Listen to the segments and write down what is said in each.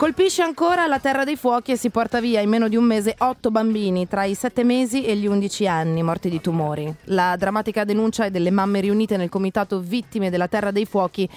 Colpisce ancora la terra dei fuochi e si porta via in meno di un mese otto bambini tra i sette mesi e gli undici anni morti di tumori. La drammatica denuncia è delle mamme riunite nel comitato vittime della terra dei fuochi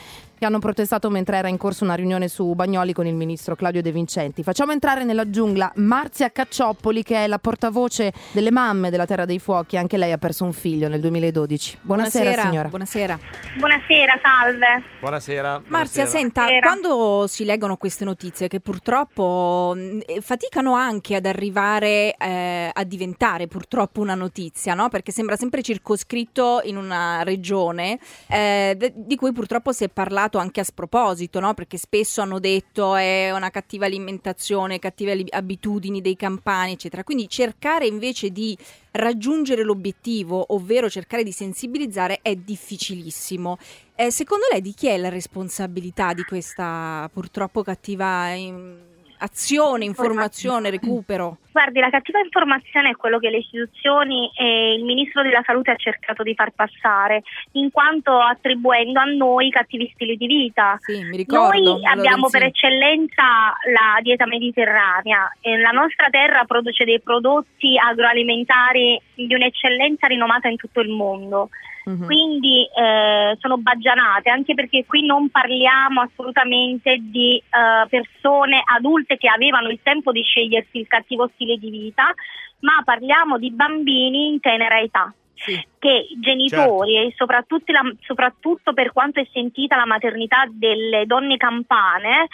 che hanno protestato mentre era in corso una riunione su Bagnoli con il ministro Claudio De Vincenti. Facciamo entrare nella giungla Marzia Cacciopoli, che è la portavoce delle mamme della Terra dei Fuochi. Anche lei ha perso un figlio nel 2012. Buonasera, Buonasera signora. Buonasera. Buonasera, salve. Buonasera. Marzia, buonasera. senta, Buonasera. quando si leggono queste notizie che purtroppo eh, faticano anche ad arrivare eh, a diventare purtroppo una notizia, no? Perché sembra sempre circoscritto in una regione eh, di cui purtroppo si è parlato anche a sproposito, no? Perché spesso hanno detto è una cattiva alimentazione, cattive abitudini dei campani, eccetera. Quindi cercare invece di raggiungere l'obiettivo, ovvero cercare di sensibilizzare, è difficilissimo. Eh, secondo lei di chi è la responsabilità di questa purtroppo cattiva in- azione, informazione, recupero? Guardi, la cattiva informazione è quello che le istituzioni e il Ministro della Salute ha cercato di far passare, in quanto attribuendo a noi cattivi stili di vita. Sì, mi ricordo. Noi abbiamo per eccellenza la dieta mediterranea e la nostra terra produce dei prodotti agroalimentari di un'eccellenza rinomata in tutto il mondo. Mhm. Quindi eh, sono baggianate, anche perché qui non parliamo assolutamente di eh, persone adulte che avevano il tempo di scegliersi il cattivo stile di vita, ma parliamo di bambini in tenera età Sì. che i genitori e soprattutto, la- soprattutto per quanto è sentita la maternità delle donne campane,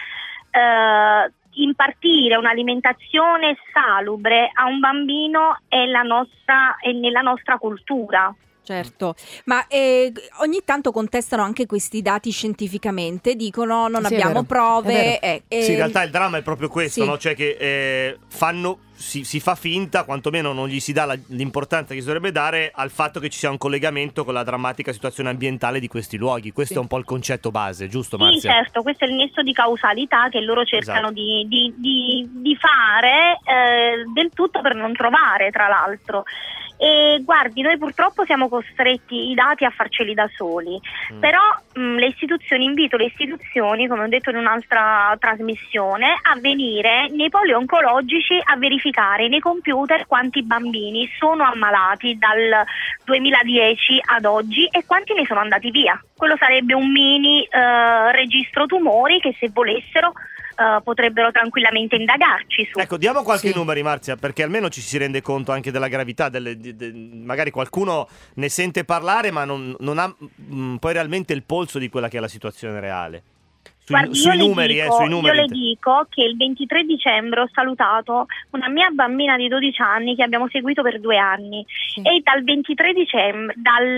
eh, impartire un'alimentazione salubre a un bambino è, la nostra, è nella nostra cultura. Certo, ma eh, ogni tanto contestano anche questi dati scientificamente, dicono non Sì, abbiamo prove. eh, eh, Sì, in realtà il dramma è proprio questo, sì. no? cioè che eh, fanno, si, si fa finta, quantomeno non gli si dà la- l'importanza che si dovrebbe dare al fatto che ci sia un collegamento con la drammatica situazione ambientale di questi luoghi. Questo Sì. è un po' il concetto base, giusto Sì, Marzia? certo, questo è il nesso di causalità che loro cercano Esatto. di, di- di- di fare eh, del tutto per non trovare, tra l'altro. E guardi, noi purtroppo siamo costretti i dati a farceli da soli, Mm. però mh, le istituzioni, invito le istituzioni, come ho detto in un'altra trasmissione, a venire nei poli oncologici a verificare nei computer quanti bambini sono ammalati dal 2010 ad oggi e quanti ne sono andati via. Quello sarebbe un mini eh, registro tumori che se volessero eh, potrebbero tranquillamente indagarci su. Ecco, diamo qualche Sì. numeri Marzia, perché almeno ci si rende conto anche della gravità, delle- di- de- magari qualcuno ne sente parlare ma non, non ha mm, poi realmente il polso di quella che è la situazione reale. Sui, Guardi, sui io le numeri, dico- eh, sui numeri. Io le dico che il 23 dicembre ho salutato una mia bambina di 12 anni che abbiamo seguito per due anni Sì. e dal 23 dicembre,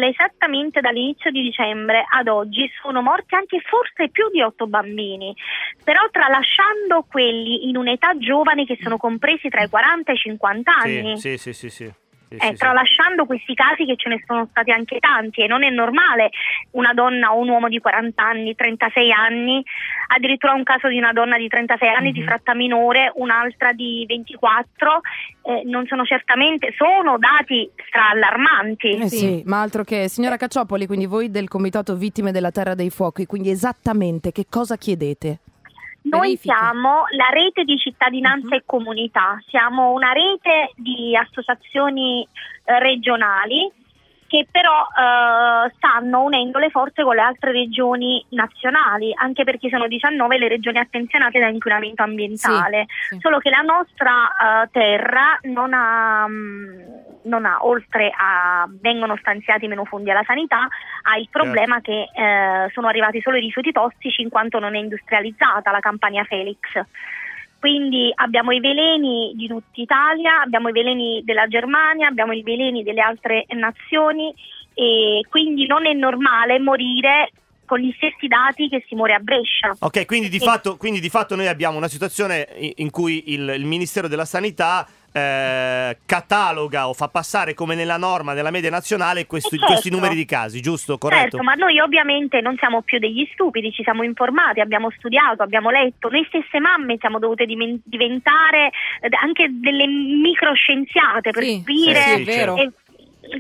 esattamente dall'inizio di dicembre ad oggi sono morti anche forse più di 8 bambini, però tralasciando quelli in un'età giovane che sono compresi tra i 40 e i 50 anni. Sì, sì, sì, sì, sì. Sì, Eh, sì, sì. tralasciando questi casi che ce ne sono stati anche tanti e non è normale una donna o un uomo di 40 anni, 36 anni, addirittura un caso di una donna di 36 anni di Mhm. fratta minore, un'altra di 24, eh, non sono certamente, sono dati straallarmanti. Eh Sì. sì, ma altro che signora Cacciopoli, quindi voi del Comitato Vittime della Terra dei Fuochi, quindi esattamente che cosa chiedete? Noi siamo la rete di cittadinanza Mhm. e comunità, siamo una rete di associazioni eh, regionali che però eh, stanno unendo le forze con le altre regioni nazionali, anche perché sono 19 le regioni attenzionate da inquinamento ambientale. Sì. Solo che la nostra eh, terra non ha, mm, non ha, oltre a vengono stanziati meno fondi alla sanità, ha il problema che eh, sono arrivati solo i rifiuti tossici in quanto non è industrializzata la campagna Felix. Quindi abbiamo i veleni di tutta Italia, abbiamo i veleni della Germania, abbiamo i veleni delle altre nazioni e quindi non è normale morire con gli stessi dati che si muore a Brescia. Ok, quindi di, Sì. fatto, quindi di fatto noi abbiamo una situazione in, cui il, il Ministero della Sanità eh, cataloga o fa passare come nella norma della media nazionale questi, Eh, certo. questi numeri di casi, giusto? Corretto? Certo, ma noi ovviamente non siamo più degli stupidi, ci siamo informati, abbiamo studiato, abbiamo letto, noi stesse mamme siamo dovute diven- diventare eh, anche delle microscienziate per Sì, capire sì, sì, è vero. e-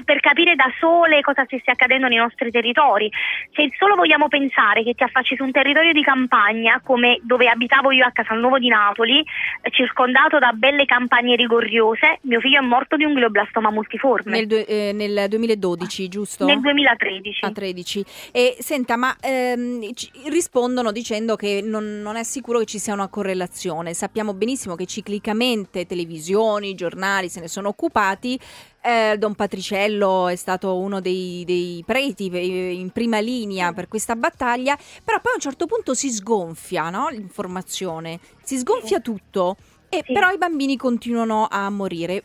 per capire da sole cosa stesse accadendo nei nostri territori. Se solo vogliamo pensare che ti affacci su un territorio di campagna come dove abitavo io a Casalnuovo di Napoli, circondato da belle campagne rigoriose, mio figlio è morto di un glioblastoma multiforme. Nel, due- eh, nel 2012, giusto? Nel 2013. A 13. E senta, ma ehm, ci- rispondono dicendo che non, non è sicuro che ci sia una correlazione. Sappiamo benissimo che ciclicamente televisioni, giornali se ne sono occupati. Eh, Don Patriciello è stato uno dei, dei preti eh, in prima linea per questa battaglia, però poi a un certo punto si sgonfia no? l'informazione, si sgonfia tutto. E Sì. però i bambini continuano a morire.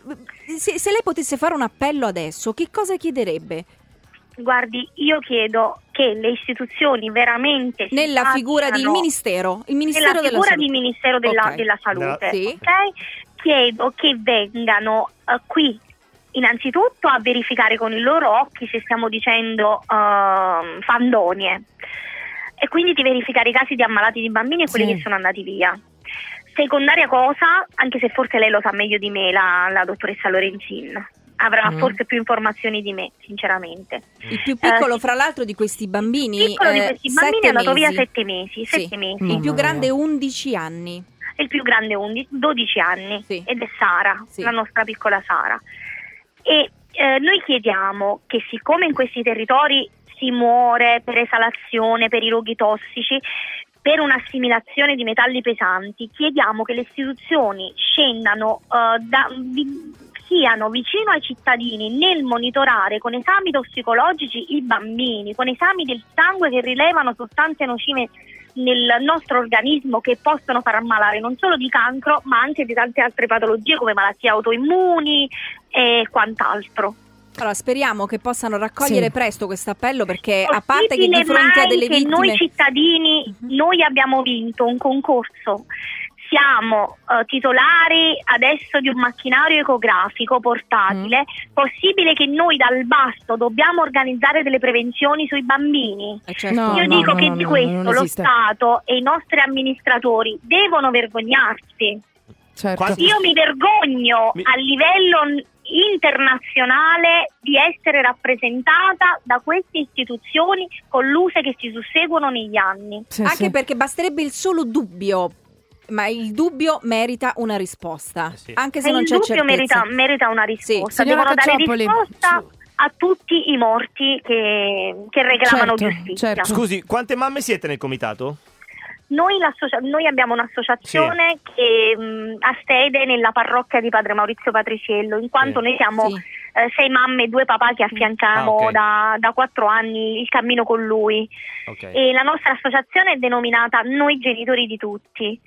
Se, se lei potesse fare un appello adesso, che cosa chiederebbe? Guardi, io chiedo che le istituzioni veramente Nella figura del facciano- ministero, il ministero nella della figura salute. Ministero della, Ok. della Salute, Sì. ok? Chiedo che vengano eh, qui innanzitutto a verificare con i loro occhi se stiamo dicendo ehm, fandonie e quindi di verificare i casi di ammalati di bambini e quelli Sì. che sono andati via. Secondaria cosa, anche se forse lei lo sa meglio di me, la, la dottoressa Lorenzin avrà Mm. forse più informazioni di me, sinceramente. Il più piccolo, Eh, fra l'altro, di questi bambini. Il piccolo di eh, questi bambini è andato via mesi. sette mesi, Sì. sette mesi. Il più grande mia. 11 anni. il più grande 11, 12 anni Sì. ed è Sara, Sì. la nostra piccola Sara. E eh, noi chiediamo che siccome in questi territori si muore per esalazione, per i roghi tossici, per un'assimilazione di metalli pesanti, chiediamo che le istituzioni scendano, eh, da- vi- siano vicino ai cittadini nel monitorare con esami tossicologici i bambini, con esami del sangue che rilevano sostanze nocive nel nostro organismo che possono far ammalare non solo di cancro ma anche di tante altre patologie come malattie autoimmuni e quant'altro. Allora, speriamo che possano raccogliere Sì. presto questo appello perché, a parte che di fronte a delle che vittime. noi cittadini, Mhm. noi abbiamo vinto un concorso, siamo eh, titolari adesso di un macchinario ecografico portatile, Mm. possibile che noi dal basso dobbiamo organizzare delle prevenzioni sui bambini? Eh, certo. No, Io no, dico no, che no, di no, questo lo. Stato e i nostri amministratori devono vergognarsi. Certo. Io mi vergogno Mi- a livello internazionale di essere rappresentata da queste istituzioni colluse che si susseguono negli anni. Sì, Anche sì. perché basterebbe il solo dubbio. Ma il dubbio merita una risposta, Eh sì. anche se E non il c'è dubbio certezza. merita, merita una risposta. Signora Devono dare risposta a tutti i morti che, che reclamano Certo, giustizia. certo. Scusi, quante mamme siete nel comitato? Noi, noi abbiamo un'associazione che mh, ha sede nella parrocchia di Padre Maurizio Patriciello, in quanto Sì. noi siamo Sì. eh, sei mamme e due papà che affianchiamo Ah, ok. da, da quattro anni il cammino con lui. Ok. E la nostra associazione è denominata Noi genitori di tutti,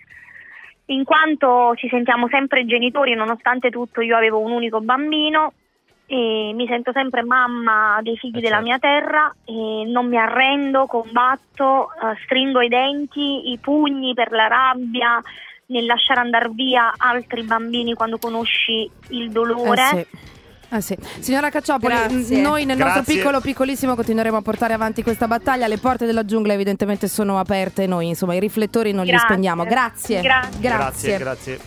in quanto ci sentiamo sempre genitori, nonostante tutto io avevo un unico bambino e mi sento sempre mamma dei figli Eh, della certo. mia terra e non mi arrendo, combatto, eh, stringo i denti, i pugni per la rabbia nel lasciare andare via altri bambini quando conosci il dolore. Eh sì. Eh sì. Signora Cacciopoli, Grazie. noi nel nostro Grazie. piccolo piccolissimo continueremo a portare avanti questa battaglia. Le porte della giungla evidentemente sono aperte, noi insomma i riflettori non li Grazie. spegniamo. Grazie. Grazie. Grazie, grazie.